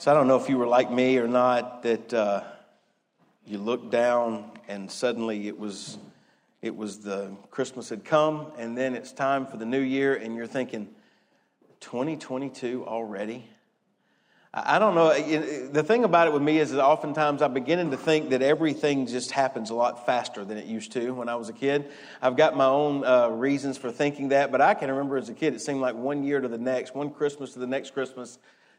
So I don't know if you were like me or not, that uh, you looked down and suddenly it was, it was the Christmas had come, and then it's time for the new year, and you're thinking, 2022 already? I don't know. The thing about it with me is that oftentimes I'm beginning to think that everything just happens a lot faster than it used to when I was a kid. I've got my own uh, reasons for thinking that, but I can remember as a kid, it seemed like one year to the next, one Christmas to the next Christmas,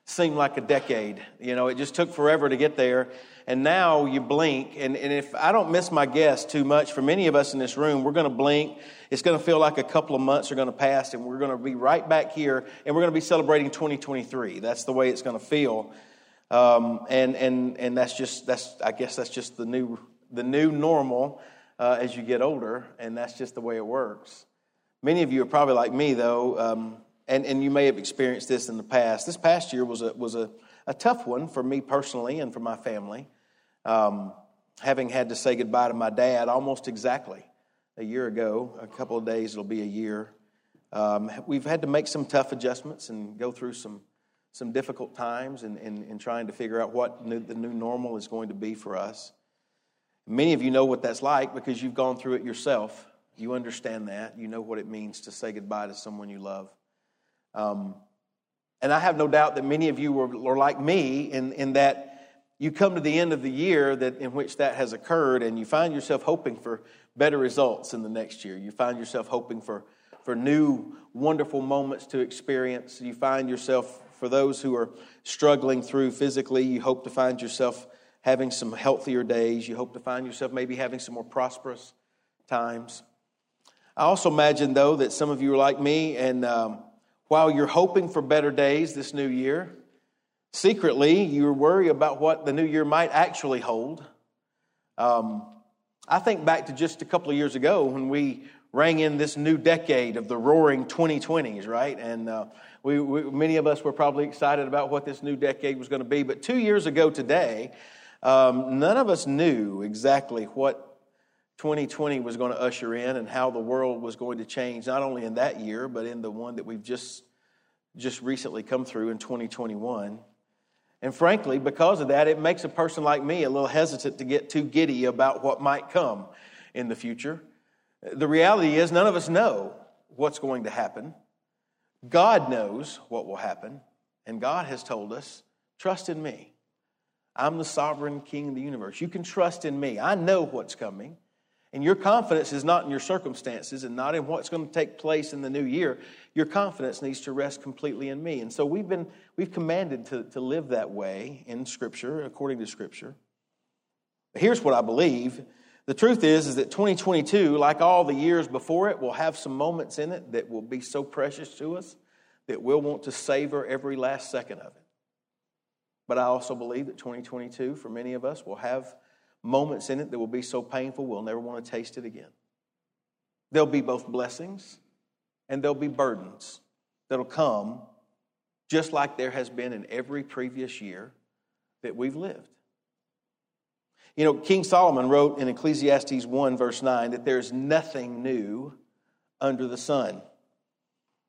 seemed like a decade. You know, it just took forever to get there. And now you blink. And, and if I don't miss my guess too much, for many of us in this room, we're going to blink. It's going to feel like a couple of months are going to pass, and we're going to be right back here, and we're going to be celebrating 2023. That's the way it's going to feel. Um, and, and, and that's just, that's, I guess that's just the new, the new normal uh, as you get older, and that's just the way it works. Many of you are probably like me, though. Um, and, and you may have experienced this in the past. This past year was a, was a, a tough one for me personally and for my family. Um, having had to say goodbye to my dad almost exactly a year ago, a couple of days, it'll be a year. Um, we've had to make some tough adjustments and go through some, some difficult times in, in, in trying to figure out what new, the new normal is going to be for us. Many of you know what that's like because you've gone through it yourself. You understand that. You know what it means to say goodbye to someone you love. Um, and I have no doubt that many of you were, like me in, in that you come to the end of the year that, in which that has occurred and you find yourself hoping for better results in the next year. You find yourself hoping for, for new, wonderful moments to experience. You find yourself, for those who are struggling through physically, you hope to find yourself having some healthier days. You hope to find yourself maybe having some more prosperous times. I also imagine, though, that some of you are like me and um, while you're hoping for better days this new year, secretly you worry about what the new year might actually hold. Um, I think back to just a couple of years ago when we rang in this new decade of the roaring 2020s, right? And uh, we, we, many of us were probably excited about what this new decade was going to be. But two years ago today, um, none of us knew exactly what 2020 was going to usher in and how the world was going to change, not only in that year, but in the one that we've just, just recently come through in 2021. And frankly, because of that, it makes a person like me a little hesitant to get too giddy about what might come in the future. The reality is, none of us know what's going to happen. God knows what will happen, and God has told us, trust in me. I'm the sovereign king of the universe. You can trust in me. I know what's coming. And your confidence is not in your circumstances and not in what's going to take place in the new year. Your confidence needs to rest completely in me. And so we've been we've commanded to, to live that way in Scripture, according to Scripture. Here's what I believe. The truth is, is that 2022, like all the years before it, will have some moments in it that will be so precious to us that we'll want to savor every last second of it. But I also believe that 2022, for many of us, will have moments in it that will be so painful we'll never want to taste it again. There'll be both blessings and there'll be burdens that'll come just like there has been in every previous year that we've lived. You know, King Solomon wrote in Ecclesiastes 1, verse 9, that there's nothing new under the sun.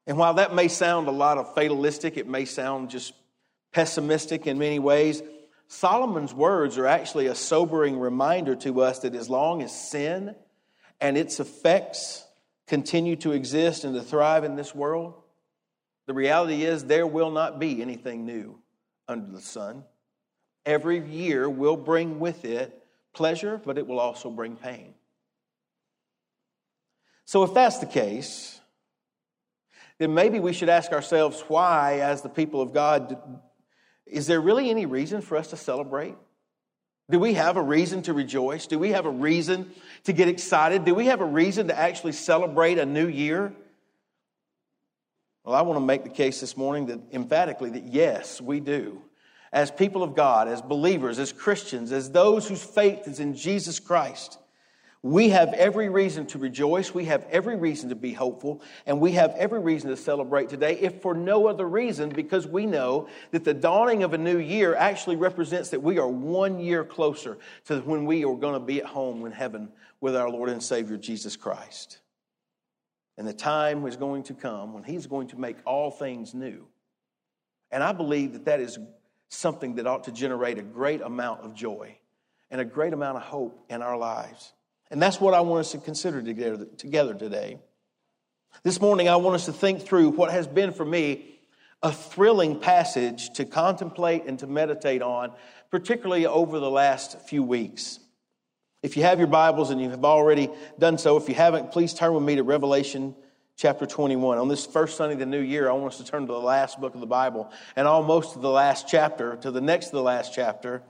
And while that may sound a lot of fatalistic, it may sound just pessimistic in many ways, Solomon's words are actually a sobering reminder to us that as long as sin and its effects continue to exist and to thrive in this world, the reality is there will not be anything new under the sun. Every year will bring with it pleasure, but it will also bring pain. So, if that's the case, then maybe we should ask ourselves why, as the people of God, is there really any reason for us to celebrate? Do we have a reason to rejoice? Do we have a reason to get excited? Do we have a reason to actually celebrate a new year? Well, I want to make the case this morning that emphatically that yes, we do. As people of God, as believers, as Christians, as those whose faith is in Jesus Christ, we have every reason to rejoice. We have every reason to be hopeful. And we have every reason to celebrate today, if for no other reason, because we know that the dawning of a new year actually represents that we are one year closer to when we are going to be at home in heaven with our Lord and Savior Jesus Christ. And the time is going to come when He's going to make all things new. And I believe that that is something that ought to generate a great amount of joy and a great amount of hope in our lives. And that's what I want us to consider together, together today. This morning, I want us to think through what has been for me a thrilling passage to contemplate and to meditate on, particularly over the last few weeks. If you have your Bibles and you have already done so, if you haven't, please turn with me to Revelation chapter 21. On this first Sunday of the new year, I want us to turn to the last book of the Bible and almost to the last chapter, to the next to the last chapter.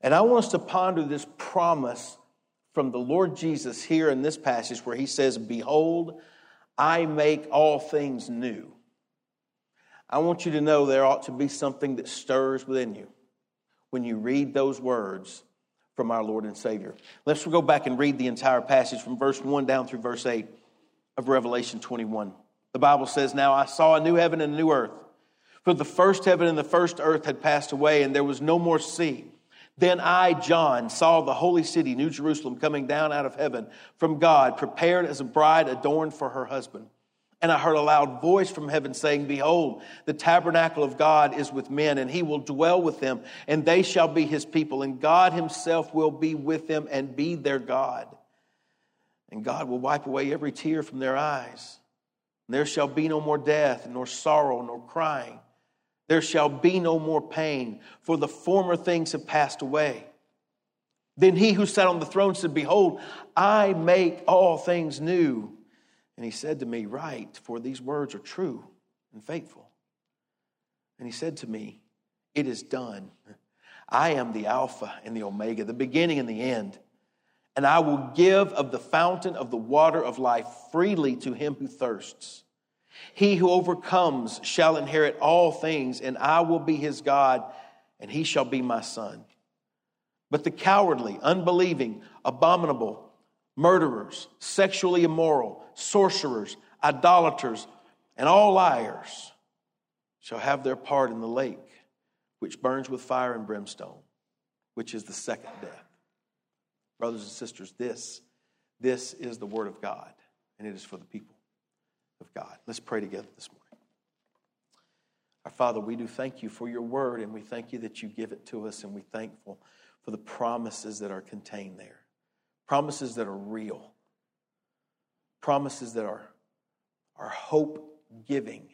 And I want us to ponder this promise from the Lord Jesus here in this passage where he says, Behold, I make all things new. I want you to know there ought to be something that stirs within you when you read those words from our Lord and Savior. Let's go back and read the entire passage from verse 1 down through verse 8 of Revelation 21. The Bible says, Now I saw a new heaven and a new earth. For the first heaven and the first earth had passed away, and there was no more sea. Then I, John, saw the holy city, New Jerusalem, coming down out of heaven from God, prepared as a bride adorned for her husband. And I heard a loud voice from heaven saying, Behold, the tabernacle of God is with men, and he will dwell with them, and they shall be his people, and God himself will be with them and be their God. And God will wipe away every tear from their eyes. And there shall be no more death, nor sorrow, nor crying. There shall be no more pain, for the former things have passed away. Then he who sat on the throne said, Behold, I make all things new. And he said to me, Write, for these words are true and faithful. And he said to me, It is done. I am the Alpha and the Omega, the beginning and the end and I will give of the fountain of the water of life freely to him who thirsts. He who overcomes shall inherit all things, and I will be his God, and he shall be my son. But the cowardly, unbelieving, abominable, murderers, sexually immoral, sorcerers, idolaters, and all liars shall have their part in the lake which burns with fire and brimstone, which is the second death. Brothers and sisters, this, this is the Word of God, and it is for the people of God. Let's pray together this morning. Our Father, we do thank you for your Word, and we thank you that you give it to us, and we're thankful for the promises that are contained there. Promises that are real, promises that are, are hope giving,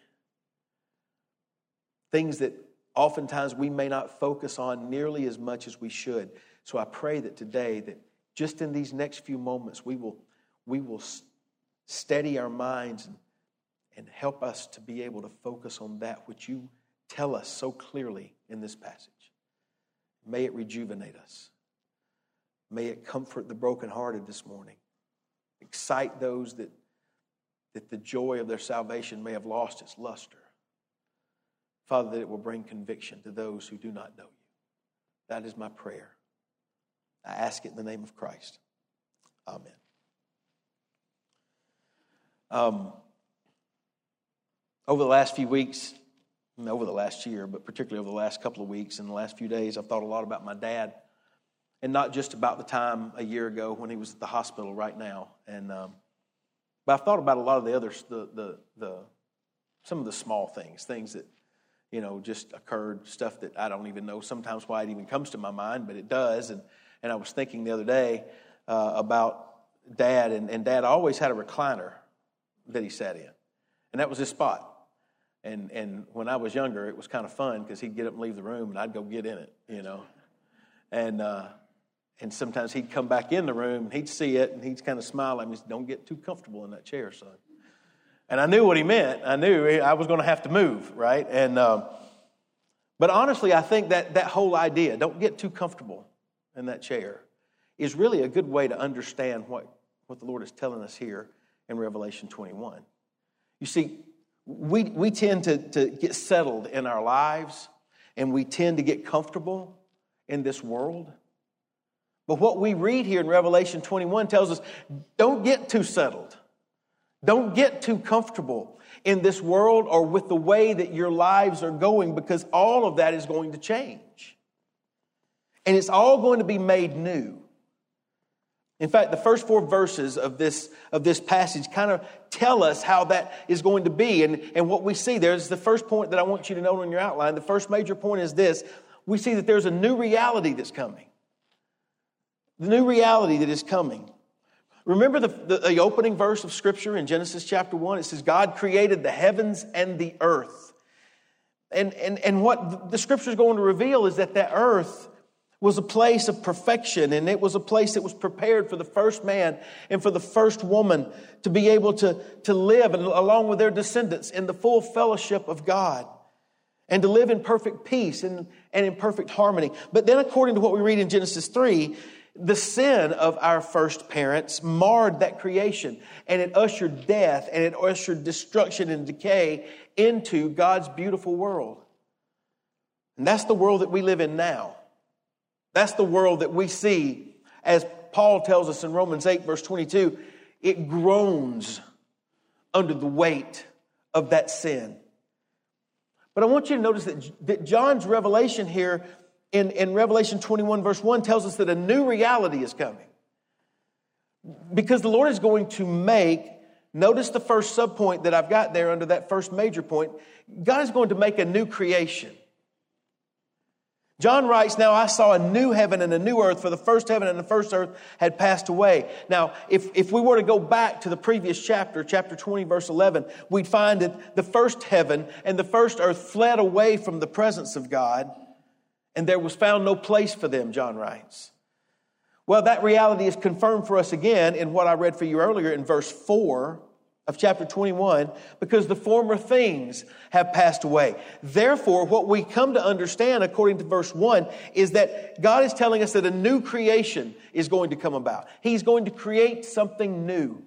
things that oftentimes we may not focus on nearly as much as we should. So I pray that today that just in these next few moments, we will, we will steady our minds and, and help us to be able to focus on that which you tell us so clearly in this passage. May it rejuvenate us. May it comfort the brokenhearted this morning. Excite those that, that the joy of their salvation may have lost its luster. Father, that it will bring conviction to those who do not know you. That is my prayer. I ask it in the name of Christ. Amen. Um, over the last few weeks, over the last year, but particularly over the last couple of weeks and the last few days, I've thought a lot about my dad. And not just about the time a year ago when he was at the hospital right now. And, um, but I've thought about a lot of the others, the, the, the, some of the small things, things that, you know, just occurred, stuff that I don't even know sometimes why it even comes to my mind, but it does. And, and I was thinking the other day uh, about dad, and, and dad always had a recliner that he sat in, and that was his spot. And, and when I was younger, it was kind of fun because he'd get up and leave the room, and I'd go get in it, you know. And, uh, and sometimes he'd come back in the room, and he'd see it, and he'd kind of smile at me, Don't get too comfortable in that chair, son. And I knew what he meant. I knew I was going to have to move, right? And, um, but honestly, I think that that whole idea, don't get too comfortable in that chair is really a good way to understand what, what the Lord is telling us here in Revelation 21. You see, we, we tend to, to get settled in our lives and we tend to get comfortable in this world. But what we read here in Revelation 21 tells us don't get too settled. Don't get too comfortable in this world or with the way that your lives are going because all of that is going to change. And it's all going to be made new. In fact, the first four verses of this, of this passage kind of tell us how that is going to be. And, and what we see there is the first point that I want you to note on your outline. The first major point is this we see that there's a new reality that's coming. The new reality that is coming. Remember the, the, the opening verse of Scripture in Genesis chapter 1? It says, God created the heavens and the earth. And, and, and what the Scripture is going to reveal is that that earth was a place of perfection and it was a place that was prepared for the first man and for the first woman to be able to, to live and along with their descendants in the full fellowship of God and to live in perfect peace and, and in perfect harmony. But then according to what we read in Genesis 3, the sin of our first parents marred that creation and it ushered death and it ushered destruction and decay into God's beautiful world. And that's the world that we live in now. That's the world that we see, as Paul tells us in Romans 8, verse 22, it groans under the weight of that sin. But I want you to notice that, that John's revelation here in, in Revelation 21, verse 1, tells us that a new reality is coming. Because the Lord is going to make, notice the first subpoint that I've got there under that first major point, God is going to make a new creation. John writes, Now I saw a new heaven and a new earth, for the first heaven and the first earth had passed away. Now, if, if we were to go back to the previous chapter, chapter 20, verse 11, we'd find that the first heaven and the first earth fled away from the presence of God and there was found no place for them, John writes. Well, that reality is confirmed for us again in what I read for you earlier in verse 4 of chapter 21 because the former things have passed away. Therefore, what we come to understand according to verse 1 is that God is telling us that a new creation is going to come about. He's going to create something new.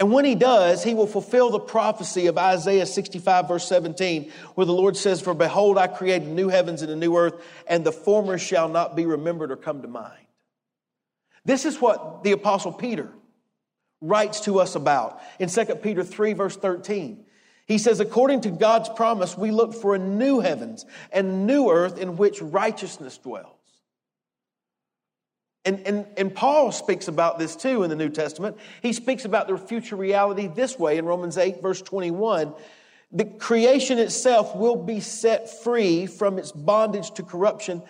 And when he does, he will fulfill the prophecy of Isaiah 65, verse 17, where the Lord says, For behold, I create new heavens and a new earth, and the former shall not be remembered or come to mind. This is what the Apostle Peter writes to us about in 2 Peter 3, verse 13. He says, According to God's promise, we look for a new heavens and new earth in which righteousness dwells. And, and, and Paul speaks about this too in the New Testament. He speaks about the future reality this way in Romans 8, verse 21. The creation itself will be set free from its bondage to corruption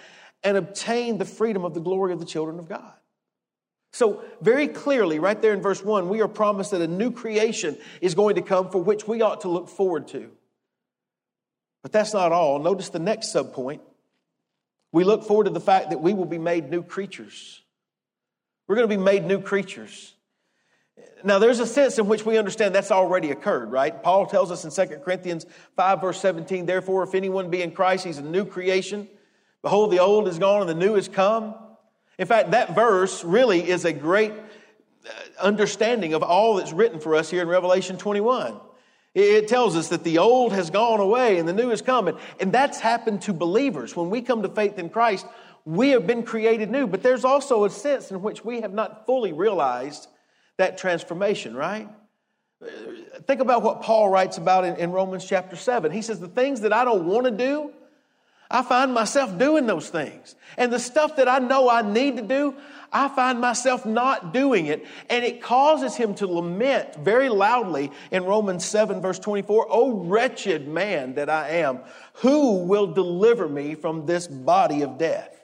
and obtain the freedom of the glory of the children of God. So, very clearly, right there in verse 1, we are promised that a new creation is going to come for which we ought to look forward to. But that's not all. Notice the next subpoint. We look forward to the fact that we will be made new creatures. We're going to be made new creatures. Now, there's a sense in which we understand that's already occurred, right? Paul tells us in 2 Corinthians 5, verse 17, therefore, if anyone be in Christ, he's a new creation. Behold, the old is gone and the new is come. In fact, that verse really is a great uh, understanding of all that's written for us here in Revelation 21. It tells us that the old has gone away and the new is coming. And that's happened to believers. When we come to faith in Christ, we have been created new, but there's also a sense in which we have not fully realized that transformation, right? Think about what Paul writes about in, in Romans chapter 7. He says, The things that I don't want to do, I find myself doing those things. And the stuff that I know I need to do, I find myself not doing it. And it causes him to lament very loudly in Romans 7, verse 24 Oh, wretched man that I am, who will deliver me from this body of death?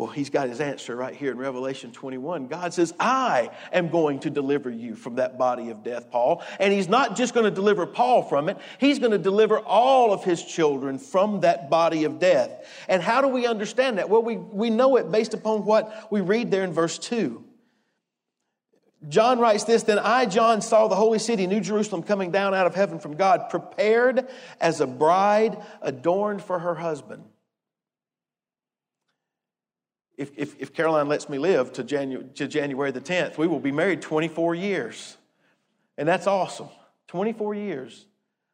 Well, he's got his answer right here in Revelation 21. God says, I am going to deliver you from that body of death, Paul. And he's not just going to deliver Paul from it, he's going to deliver all of his children from that body of death. And how do we understand that? Well, we, we know it based upon what we read there in verse 2. John writes this Then I, John, saw the holy city, New Jerusalem, coming down out of heaven from God, prepared as a bride adorned for her husband if, if, if Caroline lets me live to, Janu- to January the 10th, we will be married 24 years. And that's awesome. 24 years.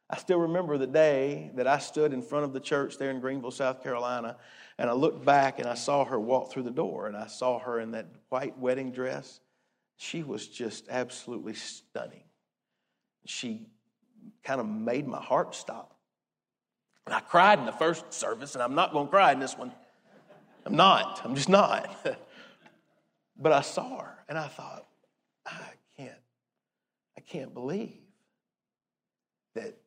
I still remember the day that I stood in front of the church there in Greenville, South Carolina, and I looked back and I saw her walk through the door, and I saw her in that white wedding dress. She was just absolutely stunning. She kind of made my heart stop. And I cried in the first service, and I'm not going to cry in this one. I'm not. I'm just not. But I saw her and I thought, I can't, I can't believe that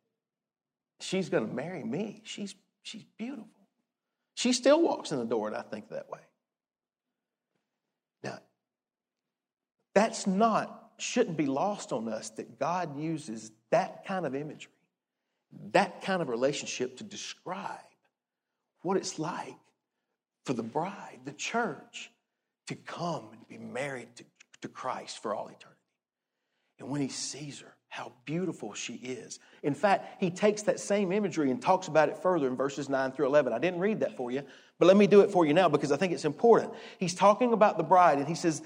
she's going to marry me. She's, she's beautiful. She still walks in the door, and I think that way. Now, that's not, shouldn't be lost on us that God uses that kind of imagery, that kind of relationship to describe what it's like for the bride, the church, to come and be married to, to Christ for all eternity. And when he sees her, how beautiful she is. In fact, he takes that same imagery and talks about it further in verses 9 through 11. I didn't read that for you, but let me do it for you now because I think it's important. He's talking about the bride, and he says,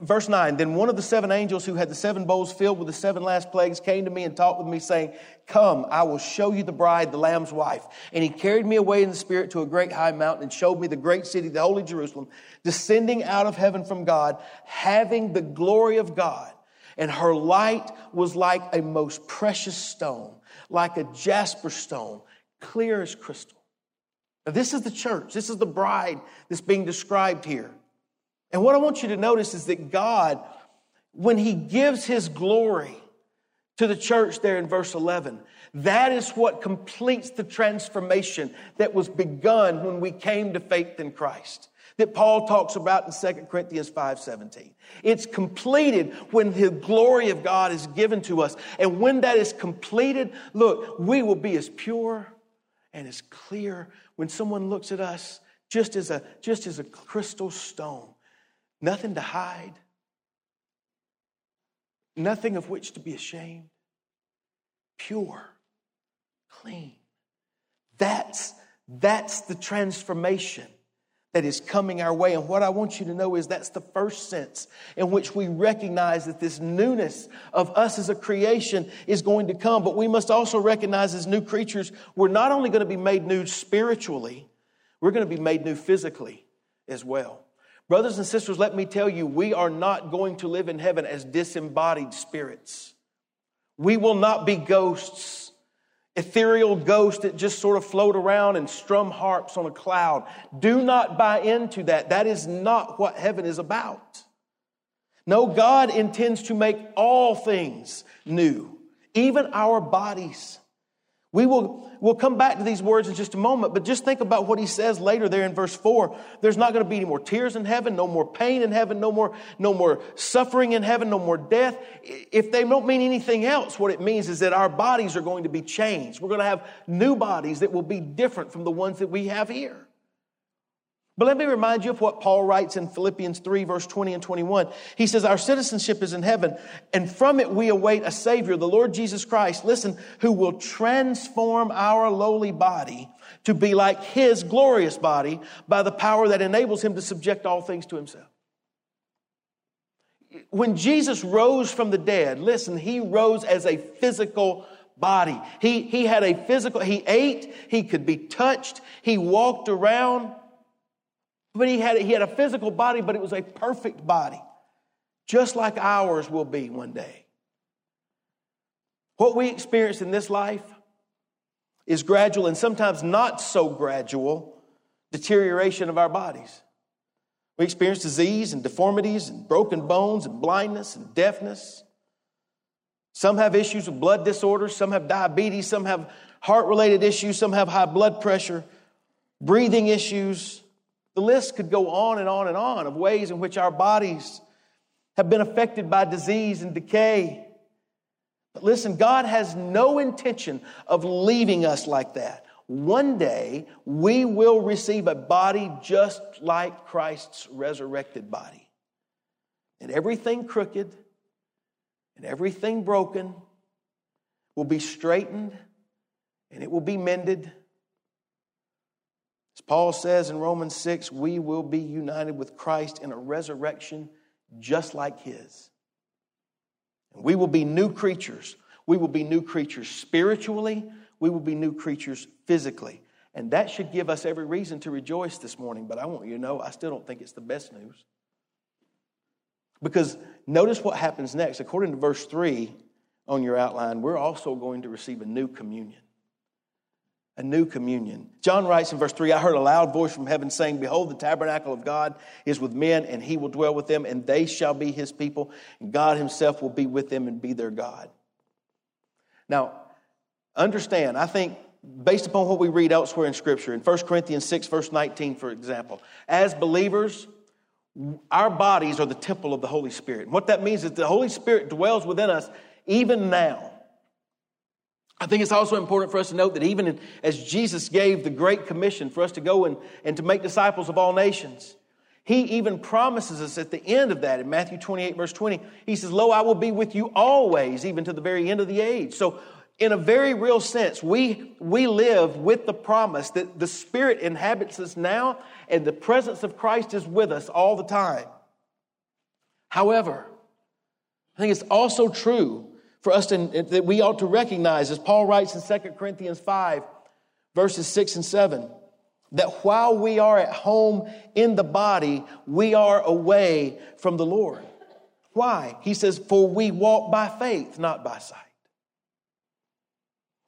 verse 9 Then one of the seven angels who had the seven bowls filled with the seven last plagues came to me and talked with me, saying, Come, I will show you the bride, the Lamb's wife. And he carried me away in the Spirit to a great high mountain and showed me the great city, the holy Jerusalem, descending out of heaven from God, having the glory of God and her light was like a most precious stone, like a jasper stone, clear as crystal. Now, this is the church. This is the bride that's being described here. And what I want you to notice is that God, when He gives His glory to the church there in verse 11, that is what completes the transformation that was begun when we came to faith in Christ that Paul talks about in 2 Corinthians 5:17. It's completed when the glory of God is given to us. And when that is completed, look, we will be as pure and as clear when someone looks at us just as a just as a crystal stone. Nothing to hide. Nothing of which to be ashamed. Pure, clean. That's that's the transformation that is coming our way. And what I want you to know is that's the first sense in which we recognize that this newness of us as a creation is going to come. But we must also recognize as new creatures, we're not only going to be made new spiritually, we're going to be made new physically as well. Brothers and sisters, let me tell you, we are not going to live in heaven as disembodied spirits. We will not be ghosts ethereal ghosts that just sort of float around and strum harps on a cloud. Do not buy into that. That is not what heaven is about. No, God intends to make all things new, even our bodies. We will we'll come back to these words in just a moment, but just think about what he says later there in verse 4. There's not going to be any more tears in heaven, no more pain in heaven, no more, no more suffering in heaven, no more death. If they don't mean anything else, what it means is that our bodies are going to be changed. We're going to have new bodies that will be different from the ones that we have here. But let me remind you of what Paul writes in Philippians 3, verse 20 and 21. He says, Our citizenship is in heaven, and from it we await a Savior, the Lord Jesus Christ, listen, who will transform our lowly body to be like His glorious body by the power that enables Him to subject all things to Himself. When Jesus rose from the dead, listen, He rose as a physical body. He, he had a physical, He ate, He could be touched, He walked around. But he had, he had a physical body, but it was a perfect body, just like ours will be one day. What we experience in this life is gradual and sometimes not so gradual deterioration of our bodies. We experience disease and deformities and broken bones and blindness and deafness. Some have issues with blood disorders, some have diabetes, some have heart related issues, some have high blood pressure, breathing issues, the list could go on and on and on of ways in which our bodies have been affected by disease and decay. But listen, God has no intention of leaving us like that. One day, we will receive a body just like Christ's resurrected body. And everything crooked and everything broken will be straightened and it will be mended as Paul says in Romans 6, we will be united with Christ in a resurrection just like his. And we will be new creatures. We will be new creatures spiritually, we will be new creatures physically. And that should give us every reason to rejoice this morning. But I want you to know, I still don't think it's the best news. Because notice what happens next. According to verse 3 on your outline, we're also going to receive a new communion. A new communion. John writes in verse 3 I heard a loud voice from heaven saying, Behold, the tabernacle of God is with men, and he will dwell with them, and they shall be his people, and God himself will be with them and be their God. Now, understand, I think based upon what we read elsewhere in Scripture, in 1 Corinthians 6, verse 19, for example, as believers, our bodies are the temple of the Holy Spirit. And what that means is the Holy Spirit dwells within us even now. I think it's also important for us to note that even as Jesus gave the Great Commission for us to go and, and to make disciples of all nations, he even promises us at the end of that in Matthew 28, verse 20, he says, Lo, I will be with you always, even to the very end of the age. So, in a very real sense, we, we live with the promise that the Spirit inhabits us now and the presence of Christ is with us all the time. However, I think it's also true for us to, that we ought to recognize, as Paul writes in 2 Corinthians 5, verses 6 and 7, that while we are at home in the body, we are away from the Lord. Why? He says, For we walk by faith, not by sight.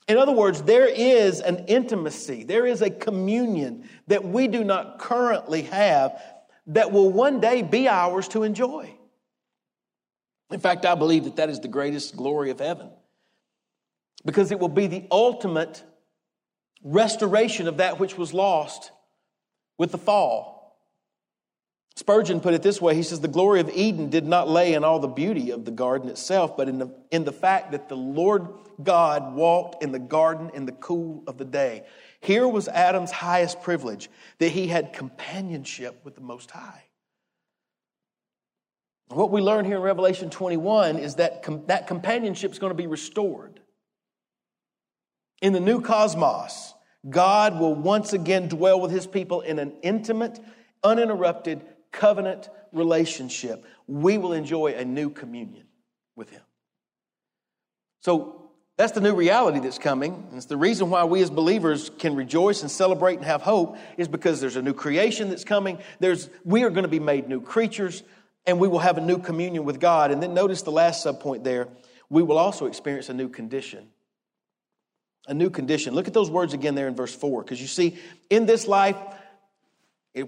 In other words, there is an intimacy, there is a communion that we do not currently have that will one day be ours to enjoy. In fact, I believe that that is the greatest glory of heaven because it will be the ultimate restoration of that which was lost with the fall. Spurgeon put it this way he says, The glory of Eden did not lay in all the beauty of the garden itself, but in the, in the fact that the Lord God walked in the garden in the cool of the day. Here was Adam's highest privilege that he had companionship with the Most High. What we learn here in Revelation 21 is that com- that companionship is going to be restored. In the new cosmos, God will once again dwell with his people in an intimate, uninterrupted covenant relationship. We will enjoy a new communion with him. So that's the new reality that's coming. And it's the reason why we as believers can rejoice and celebrate and have hope is because there's a new creation that's coming. There's, we are going to be made new creatures and we will have a new communion with God. And then notice the last subpoint there we will also experience a new condition. A new condition. Look at those words again there in verse 4, because you see, in this life,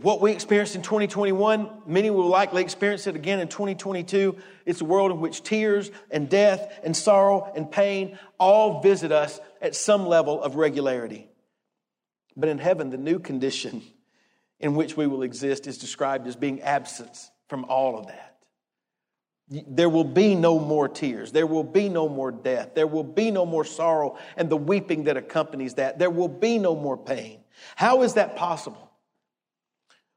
what we experienced in 2021, many will likely experience it again in 2022. It's a world in which tears and death and sorrow and pain all visit us at some level of regularity. But in heaven, the new condition in which we will exist is described as being absence from all of that. There will be no more tears. There will be no more death. There will be no more sorrow and the weeping that accompanies that. There will be no more pain. How is that possible?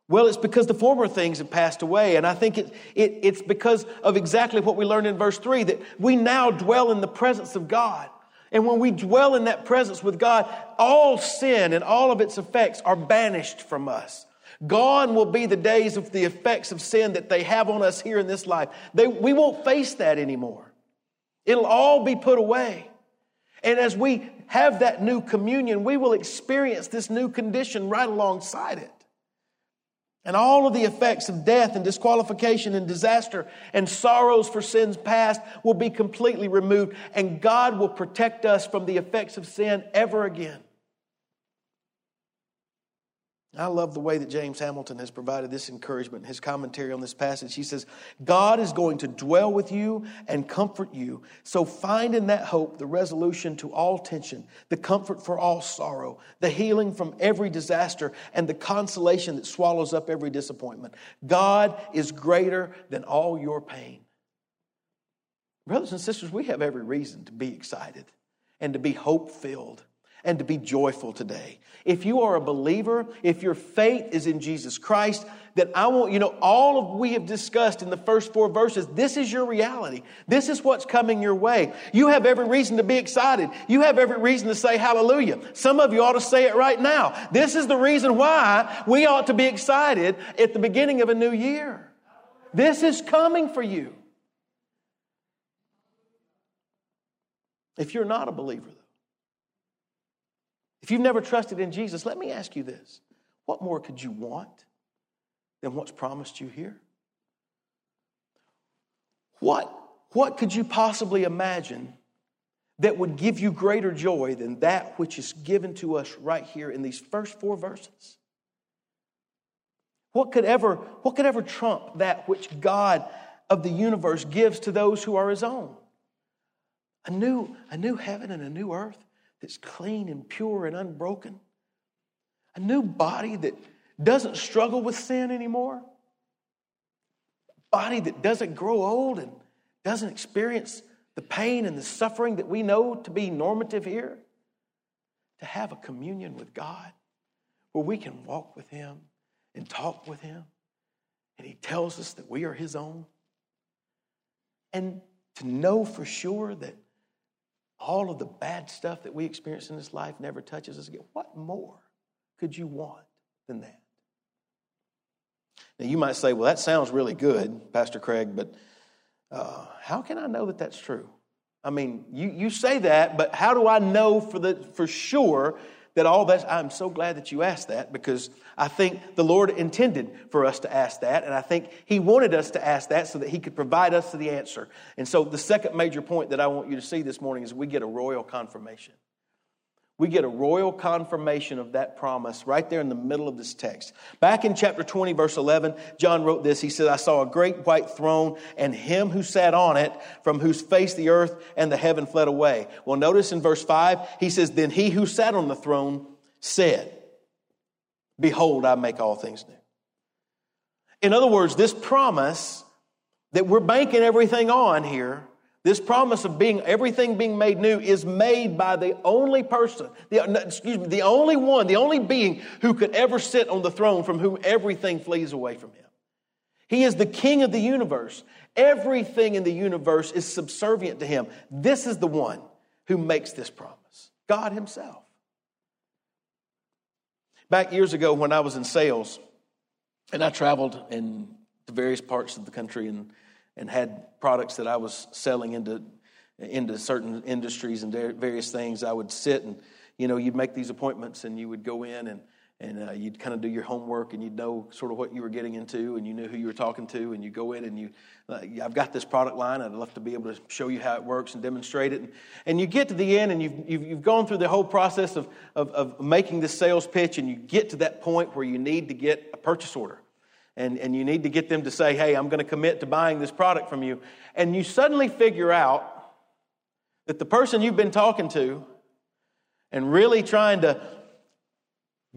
Well, it's because the former things have passed away. And I think it, it, it's because of exactly what we learned in verse 3 that we now dwell in the presence of God. And when we dwell in that presence with God, all sin and all of its effects are banished from us. Gone will be the days of the effects of sin that they have on us here in this life. They, we won't face that anymore. It'll all be put away. And as we have that new communion, we will experience this new condition right alongside it. And all of the effects of death and disqualification and disaster and sorrows for sins past will be completely removed, and God will protect us from the effects of sin ever again. I love the way that James Hamilton has provided this encouragement his commentary on this passage. He says, God is going to dwell with you and comfort you. So find in that hope the resolution to all tension, the comfort for all sorrow, the healing from every disaster, and the consolation that swallows up every disappointment. God is greater than all your pain. Brothers and sisters, we have every reason to be excited and to be hope filled and to be joyful today. If you are a believer, if your faith is in Jesus Christ, then I want you know all of we have discussed in the first four verses. This is your reality. This is what's coming your way. You have every reason to be excited. You have every reason to say hallelujah. Some of you ought to say it right now. This is the reason why we ought to be excited at the beginning of a new year. This is coming for you. If you're not a believer, if you've never trusted in Jesus, let me ask you this what more could you want than what's promised you here? What, what could you possibly imagine that would give you greater joy than that which is given to us right here in these first four verses? What could ever, what could ever trump that which God of the universe gives to those who are his own? A new, a new heaven and a new earth that's clean and pure and unbroken. A new body that doesn't struggle with sin anymore. A body that doesn't grow old and doesn't experience the pain and the suffering that we know to be normative here. To have a communion with God where we can walk with Him and talk with Him, and He tells us that we are His own. And to know for sure that all of the bad stuff that we experience in this life never touches us again. What more could you want than that? Now, you might say, well, that sounds really good, Pastor Craig, but uh, how can I know that that's true? I mean, you, you say that, but how do I know for, the, for sure that all that's, I'm so glad that you asked that because I think the Lord intended for us to ask that. And I think He wanted us to ask that so that He could provide us the answer. And so the second major point that I want you to see this morning is we get a royal confirmation. We get a royal confirmation of that promise right there in the middle of this text. Back in chapter 20, verse 11, John wrote this. He said, I saw a great white throne and him who sat on it, from whose face the earth and the heaven fled away. Well, notice in verse 5, he says, Then he who sat on the throne said, Behold, I make all things new. In other words, this promise that we're banking everything on here this promise of being everything being made new is made by the only person, the, excuse me, the only one, the only being who could ever sit on the throne from whom everything flees away from him. He is the king of the universe. Everything in the universe is subservient to him. This is the one who makes this promise God himself. Back years ago when I was in sales and I traveled in the various parts of the country and and had products that I was selling into into certain industries and various things. I would sit and you know you'd make these appointments and you would go in and and uh, you'd kind of do your homework and you'd know sort of what you were getting into and you knew who you were talking to and you go in and you uh, i've got this product line i'd love to be able to show you how it works and demonstrate it and, and you get to the end and you've, you've, you've gone through the whole process of, of, of making this sales pitch and you get to that point where you need to get a purchase order and, and you need to get them to say, hey, I'm going to commit to buying this product from you. And you suddenly figure out that the person you've been talking to and really trying to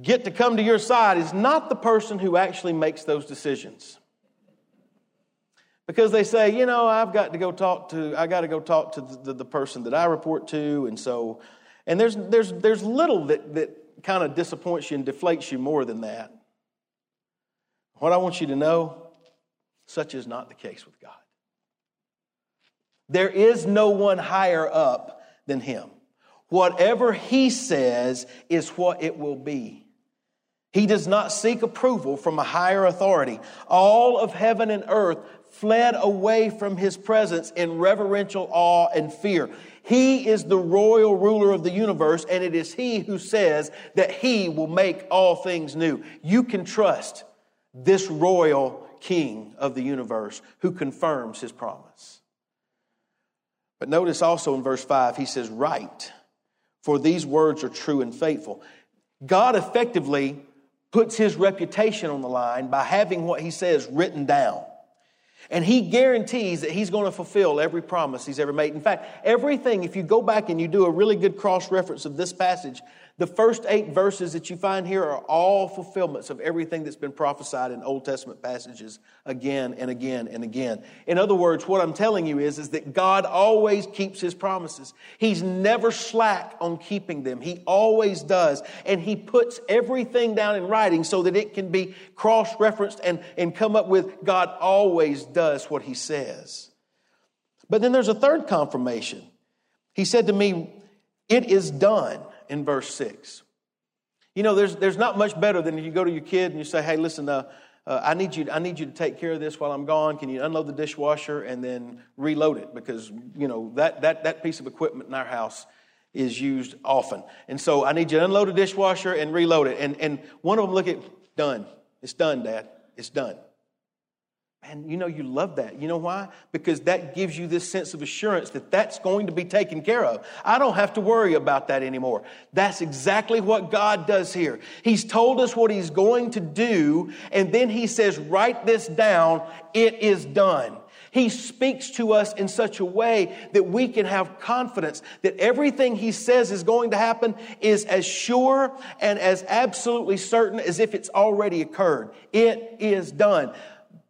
get to come to your side is not the person who actually makes those decisions. Because they say, you know, I've got to go talk to, I got to go talk to the, the, the person that I report to. And so, and there's, there's, there's little that, that kind of disappoints you and deflates you more than that. What I want you to know, such is not the case with God. There is no one higher up than Him. Whatever He says is what it will be. He does not seek approval from a higher authority. All of heaven and earth fled away from His presence in reverential awe and fear. He is the royal ruler of the universe, and it is He who says that He will make all things new. You can trust this royal king of the universe who confirms his promise. But notice also in verse 5, he says, Write, for these words are true and faithful. God effectively puts his reputation on the line by having what he says written down. And he guarantees that he's going to fulfill every promise he's ever made. In fact, everything, if you go back and you do a really good cross reference of this passage, the first eight verses that you find here are all fulfillments of everything that's been prophesied in Old Testament passages again and again and again. In other words, what I'm telling you is, is that God always keeps his promises. He's never slack on keeping them. He always does. And he puts everything down in writing so that it can be cross referenced and, and come up with God always does what he says. But then there's a third confirmation. He said to me, It is done in verse 6. You know, there's, there's not much better than if you go to your kid and you say, hey, listen, uh, uh, I, need you, I need you to take care of this while I'm gone. Can you unload the dishwasher and then reload it? Because, you know, that, that, that piece of equipment in our house is used often. And so I need you to unload the dishwasher and reload it. And, and one of them look at, done. It's done, Dad. It's done. And you know, you love that. You know why? Because that gives you this sense of assurance that that's going to be taken care of. I don't have to worry about that anymore. That's exactly what God does here. He's told us what He's going to do, and then He says, Write this down. It is done. He speaks to us in such a way that we can have confidence that everything He says is going to happen is as sure and as absolutely certain as if it's already occurred. It is done.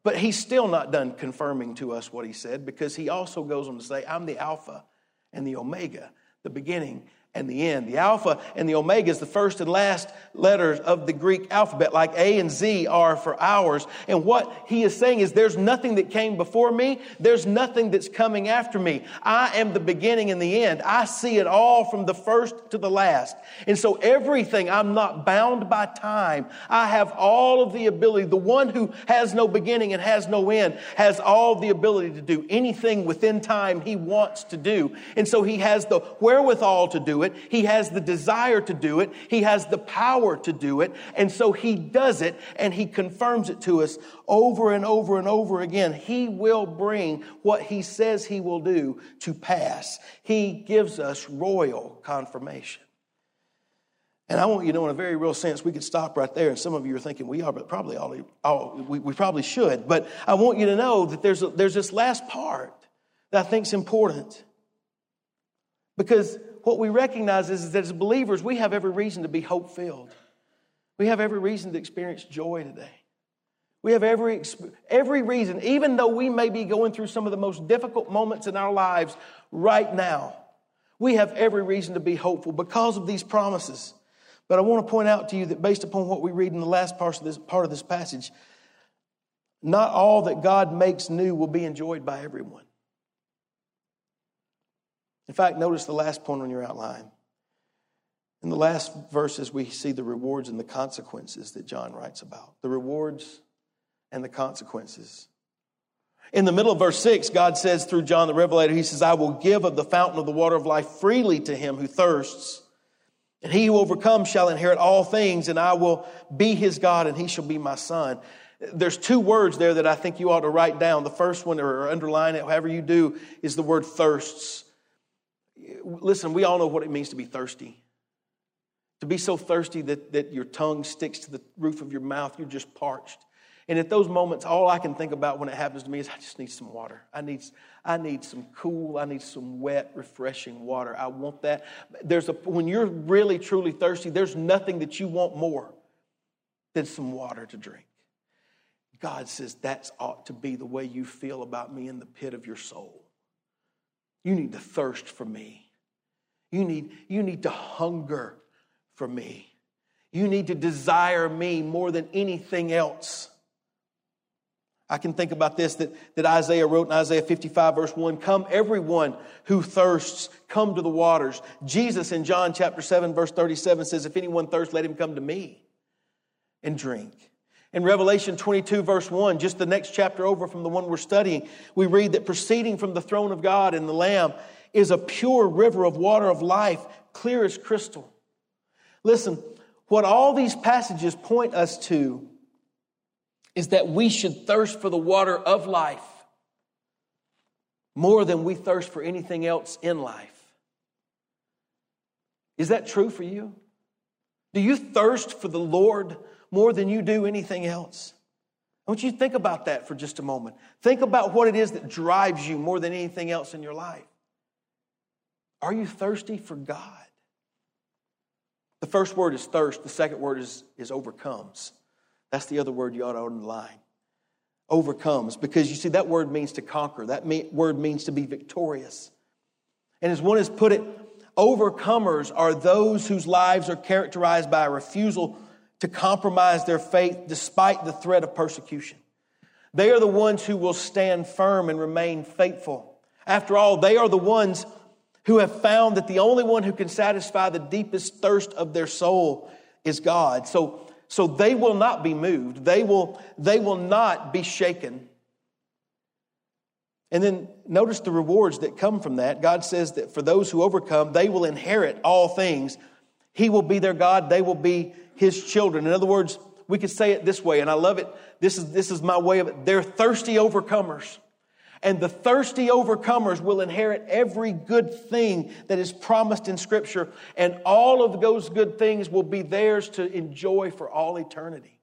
But He's still not done confirming to us what He said because He also goes on to say, I'm the Alpha and the Omega, the beginning and the end. The Alpha and the Omega is the first and last letters of the Greek alphabet, like A and Z are for ours. And what he is saying is there's nothing that came before me, there's nothing that's coming after me. I am the beginning and the end. I see it all from the first to the last. And so everything, I'm not bound by time. I have all of the ability. The one who has no beginning and has no end has all the ability to do anything within time he wants to do. And so he has the wherewithal to do it it. He has the desire to do it. He has the power to do it. And so he does it and he confirms it to us over and over and over again. He will bring what he says he will do to pass. He gives us royal confirmation. And I want you to know, in a very real sense, we could stop right there. And some of you are thinking, we are, but probably all, all we, we, probably should. But I want you to know that there's, a, there's this last part that I think is important. Because what we recognize is, is that as believers, we have every reason to be hope filled. We have every reason to experience joy today. We have every, every reason, even though we may be going through some of the most difficult moments in our lives right now, we have every reason to be hopeful because of these promises. But I want to point out to you that based upon what we read in the last part of this, part of this passage, not all that God makes new will be enjoyed by everyone. In fact, notice the last point on your outline. In the last verses, we see the rewards and the consequences that John writes about. The rewards and the consequences. In the middle of verse 6, God says through John the Revelator, He says, I will give of the fountain of the water of life freely to him who thirsts. And he who overcomes shall inherit all things, and I will be his God, and he shall be my son. There's two words there that I think you ought to write down. The first one, or underline it, however you do, is the word thirsts. Listen, we all know what it means to be thirsty. To be so thirsty that, that your tongue sticks to the roof of your mouth, you're just parched. And at those moments, all I can think about when it happens to me is I just need some water. I need, I need some cool, I need some wet, refreshing water. I want that. There's a, when you're really, truly thirsty, there's nothing that you want more than some water to drink. God says that's ought to be the way you feel about me in the pit of your soul. You need to thirst for me. You need, you need to hunger for me. You need to desire me more than anything else. I can think about this that, that Isaiah wrote in Isaiah 55, verse 1 Come, everyone who thirsts, come to the waters. Jesus in John chapter 7, verse 37 says, If anyone thirsts, let him come to me and drink. In Revelation 22, verse 1, just the next chapter over from the one we're studying, we read that proceeding from the throne of God and the Lamb is a pure river of water of life, clear as crystal. Listen, what all these passages point us to is that we should thirst for the water of life more than we thirst for anything else in life. Is that true for you? Do you thirst for the Lord more than you do anything else. I want you to think about that for just a moment. Think about what it is that drives you more than anything else in your life. Are you thirsty for God? The first word is thirst, the second word is, is overcomes. That's the other word you ought to underline. Overcomes, because you see, that word means to conquer, that word means to be victorious. And as one has put it, overcomers are those whose lives are characterized by a refusal to compromise their faith despite the threat of persecution. They are the ones who will stand firm and remain faithful. After all, they are the ones who have found that the only one who can satisfy the deepest thirst of their soul is God. So, so they will not be moved. They will, they will not be shaken. And then notice the rewards that come from that. God says that for those who overcome, they will inherit all things. He will be their God. They will be his children. In other words, we could say it this way, and I love it. This is, this is my way of it. They're thirsty overcomers. And the thirsty overcomers will inherit every good thing that is promised in Scripture, and all of those good things will be theirs to enjoy for all eternity.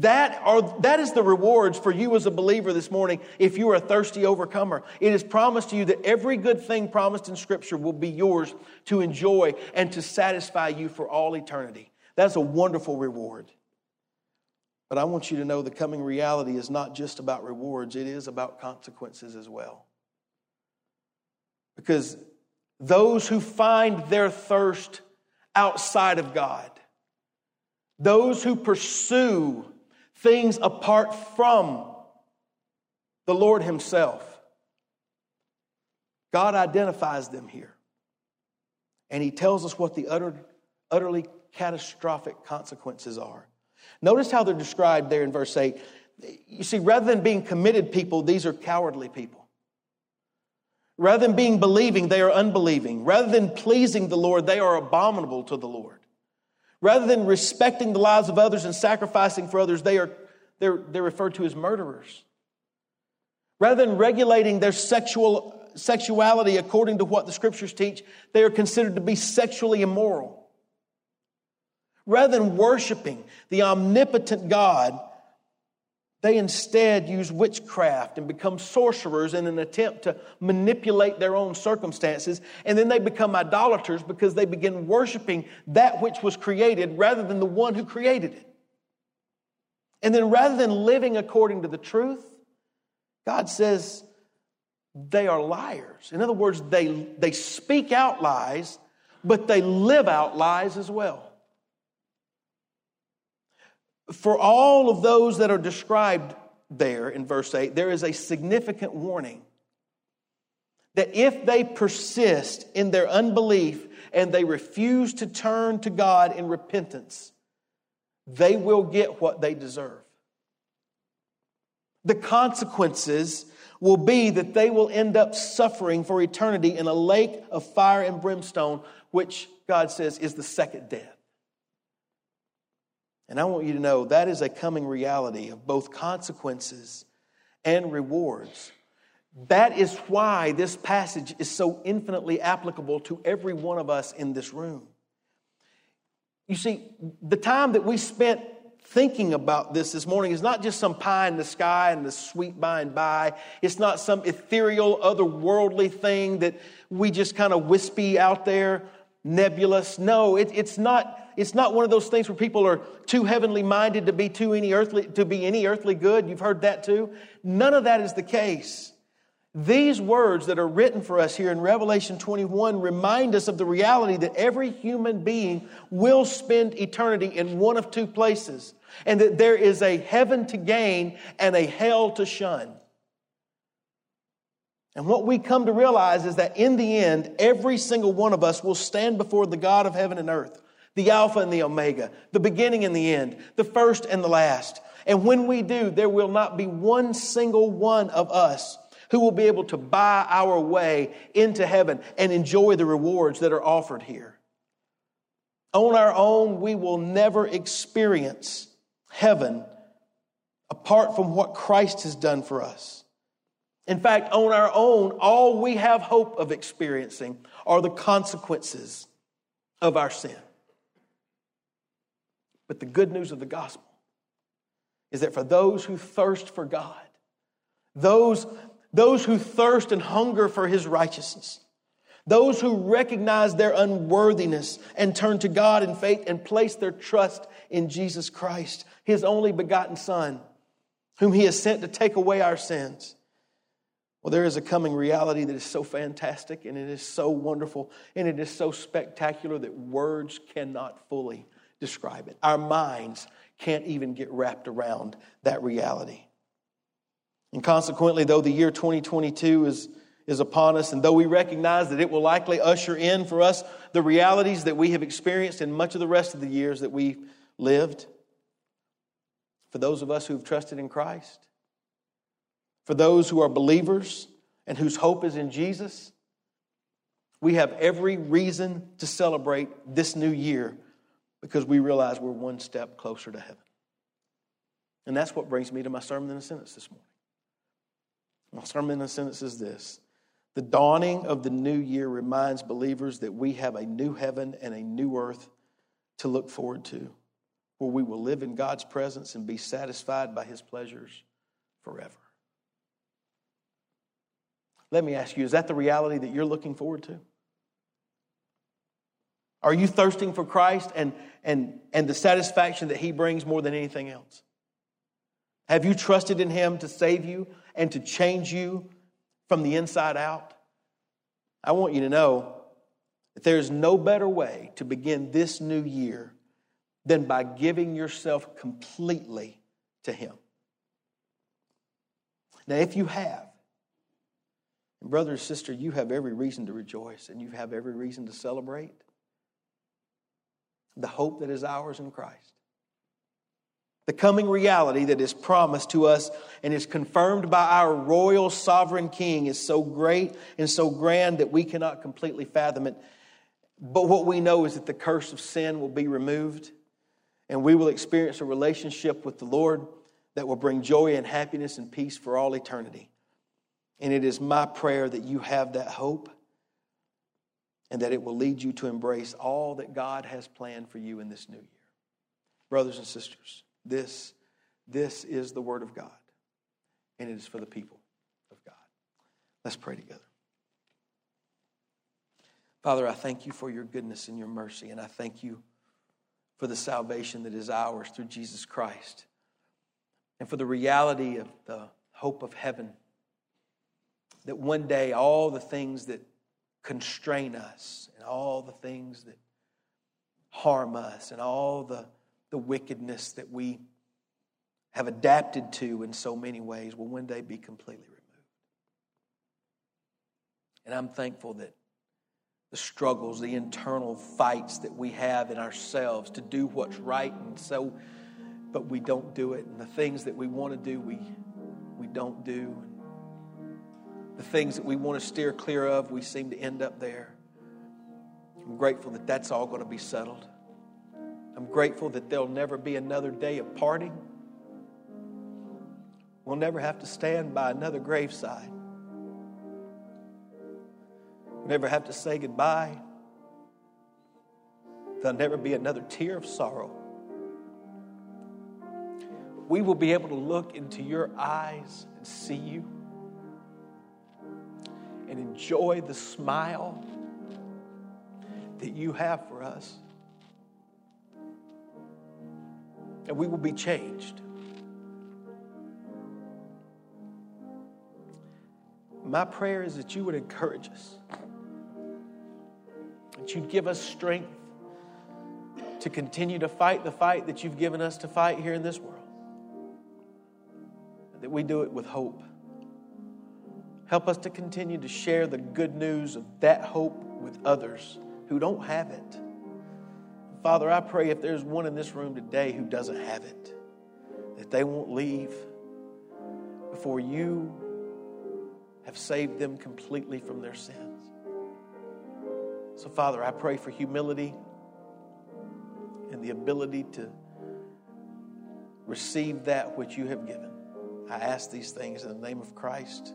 That, are, that is the rewards for you as a believer this morning if you are a thirsty overcomer. It is promised to you that every good thing promised in Scripture will be yours to enjoy and to satisfy you for all eternity. That's a wonderful reward. But I want you to know the coming reality is not just about rewards, it is about consequences as well. Because those who find their thirst outside of God, those who pursue things apart from the Lord Himself. God identifies them here. And He tells us what the utter, utterly catastrophic consequences are. Notice how they're described there in verse 8. You see, rather than being committed people, these are cowardly people. Rather than being believing, they are unbelieving. Rather than pleasing the Lord, they are abominable to the Lord. Rather than respecting the lives of others and sacrificing for others, they are they're, they're referred to as murderers. Rather than regulating their sexual sexuality according to what the scriptures teach, they are considered to be sexually immoral. Rather than worshiping the omnipotent God, they instead use witchcraft and become sorcerers in an attempt to manipulate their own circumstances. And then they become idolaters because they begin worshiping that which was created rather than the one who created it. And then rather than living according to the truth, God says they are liars. In other words, they, they speak out lies, but they live out lies as well for all of those that are described there in verse 8, there is a significant warning that if they persist in their unbelief and they refuse to turn to God in repentance, they will get what they deserve. The consequences will be that they will end up suffering for eternity in a lake of fire and brimstone, which God says is the second death. And I want you to know that is a coming reality of both consequences and rewards. That is why this passage is so infinitely applicable to every one of us in this room. You see, the time that we spent thinking about this this morning is not just some pie in the sky and the sweet by and by. It's not some ethereal, otherworldly thing that we just kind of wispy out there, nebulous. No, it, it's not it's not one of those things where people are too heavenly minded to be too any earthly to be any earthly good. You've heard that too. None of that is the case. These words that are written for us here in Revelation 21 remind us of the reality that every human being will spend eternity in one of two places, and that there is a heaven to gain and a hell to shun. And what we come to realize is that in the end, every single one of us will stand before the God of heaven and earth the Alpha and the Omega, the beginning and the end, the first and the last. And when we do, there will not be one single one of us who will be able to buy our way into heaven and enjoy the rewards that are offered here. On our own, we will never experience heaven apart from what Christ has done for us. In fact, on our own, all we have hope of experiencing are the consequences of our sin. But the good news of the gospel is that for those who thirst for God, those, those who thirst and hunger for his righteousness, those who recognize their unworthiness and turn to God in faith and place their trust in Jesus Christ, his only begotten Son, whom he has sent to take away our sins. Well, there is a coming reality that is so fantastic and it is so wonderful and it is so spectacular that words cannot fully describe it. Our minds can't even get wrapped around that reality. And consequently, though the year 2022 is, is upon us, and though we recognize that it will likely usher in for us the realities that we have experienced in much of the rest of the years that we've lived, for those of us who've trusted in Christ, for those who are believers and whose hope is in Jesus, we have every reason to celebrate this new year because we realize we're one step closer to heaven. And that's what brings me to my sermon in a sentence this morning. My sermon in a sentence is this The dawning of the new year reminds believers that we have a new heaven and a new earth to look forward to, where we will live in God's presence and be satisfied by his pleasures forever. Let me ask you, is that the reality that you're looking forward to? Are you thirsting for Christ and, and, and the satisfaction that He brings more than anything else? Have you trusted in Him to save you and to change you from the inside out? I want you to know that there's no better way to begin this new year than by giving yourself completely to Him. Now, if you have, brother and sister, you have every reason to rejoice and you have every reason to celebrate the hope that is ours in Christ. The coming reality that is promised to us and is confirmed by our royal sovereign king is so great and so grand that we cannot completely fathom it. But what we know is that the curse of sin will be removed and we will experience a relationship with the Lord that will bring joy and happiness and peace for all eternity. And it is my prayer that you have that hope and that it will lead you to embrace all that God has planned for you in this new year. Brothers and sisters, this, this is the Word of God, and it is for the people of God. Let's pray together. Father, I thank you for your goodness and your mercy, and I thank you for the salvation that is ours through Jesus Christ, and for the reality of the hope of heaven. That one day all the things that constrain us and all the things that harm us and all the, the wickedness that we have adapted to in so many ways will one day be completely removed. And I'm thankful that the struggles, the internal fights that we have in ourselves to do what's right and so but we don't do it and the things that we want to do we we don't do the things that we want to steer clear of, we seem to end up there. I'm grateful that that's all going to be settled. I'm grateful that there'll never be another day of parting. We'll never have to stand by another graveside. We'll never have to say goodbye. There'll never be another tear of sorrow. We will be able to look into your eyes and see you and enjoy the smile that you have for us. And we will be changed. My prayer is that you would encourage us, that you'd give us strength to continue to fight the fight that you've given us to fight here in this world, that we do it with hope. Help us to continue to share the good news of that hope with others who don't have it. Father, I pray if there's one in this room today who doesn't have it, that they won't leave before you have saved them completely from their sins. So, Father, I pray for humility and the ability to receive that which you have given. I ask these things in the name of Christ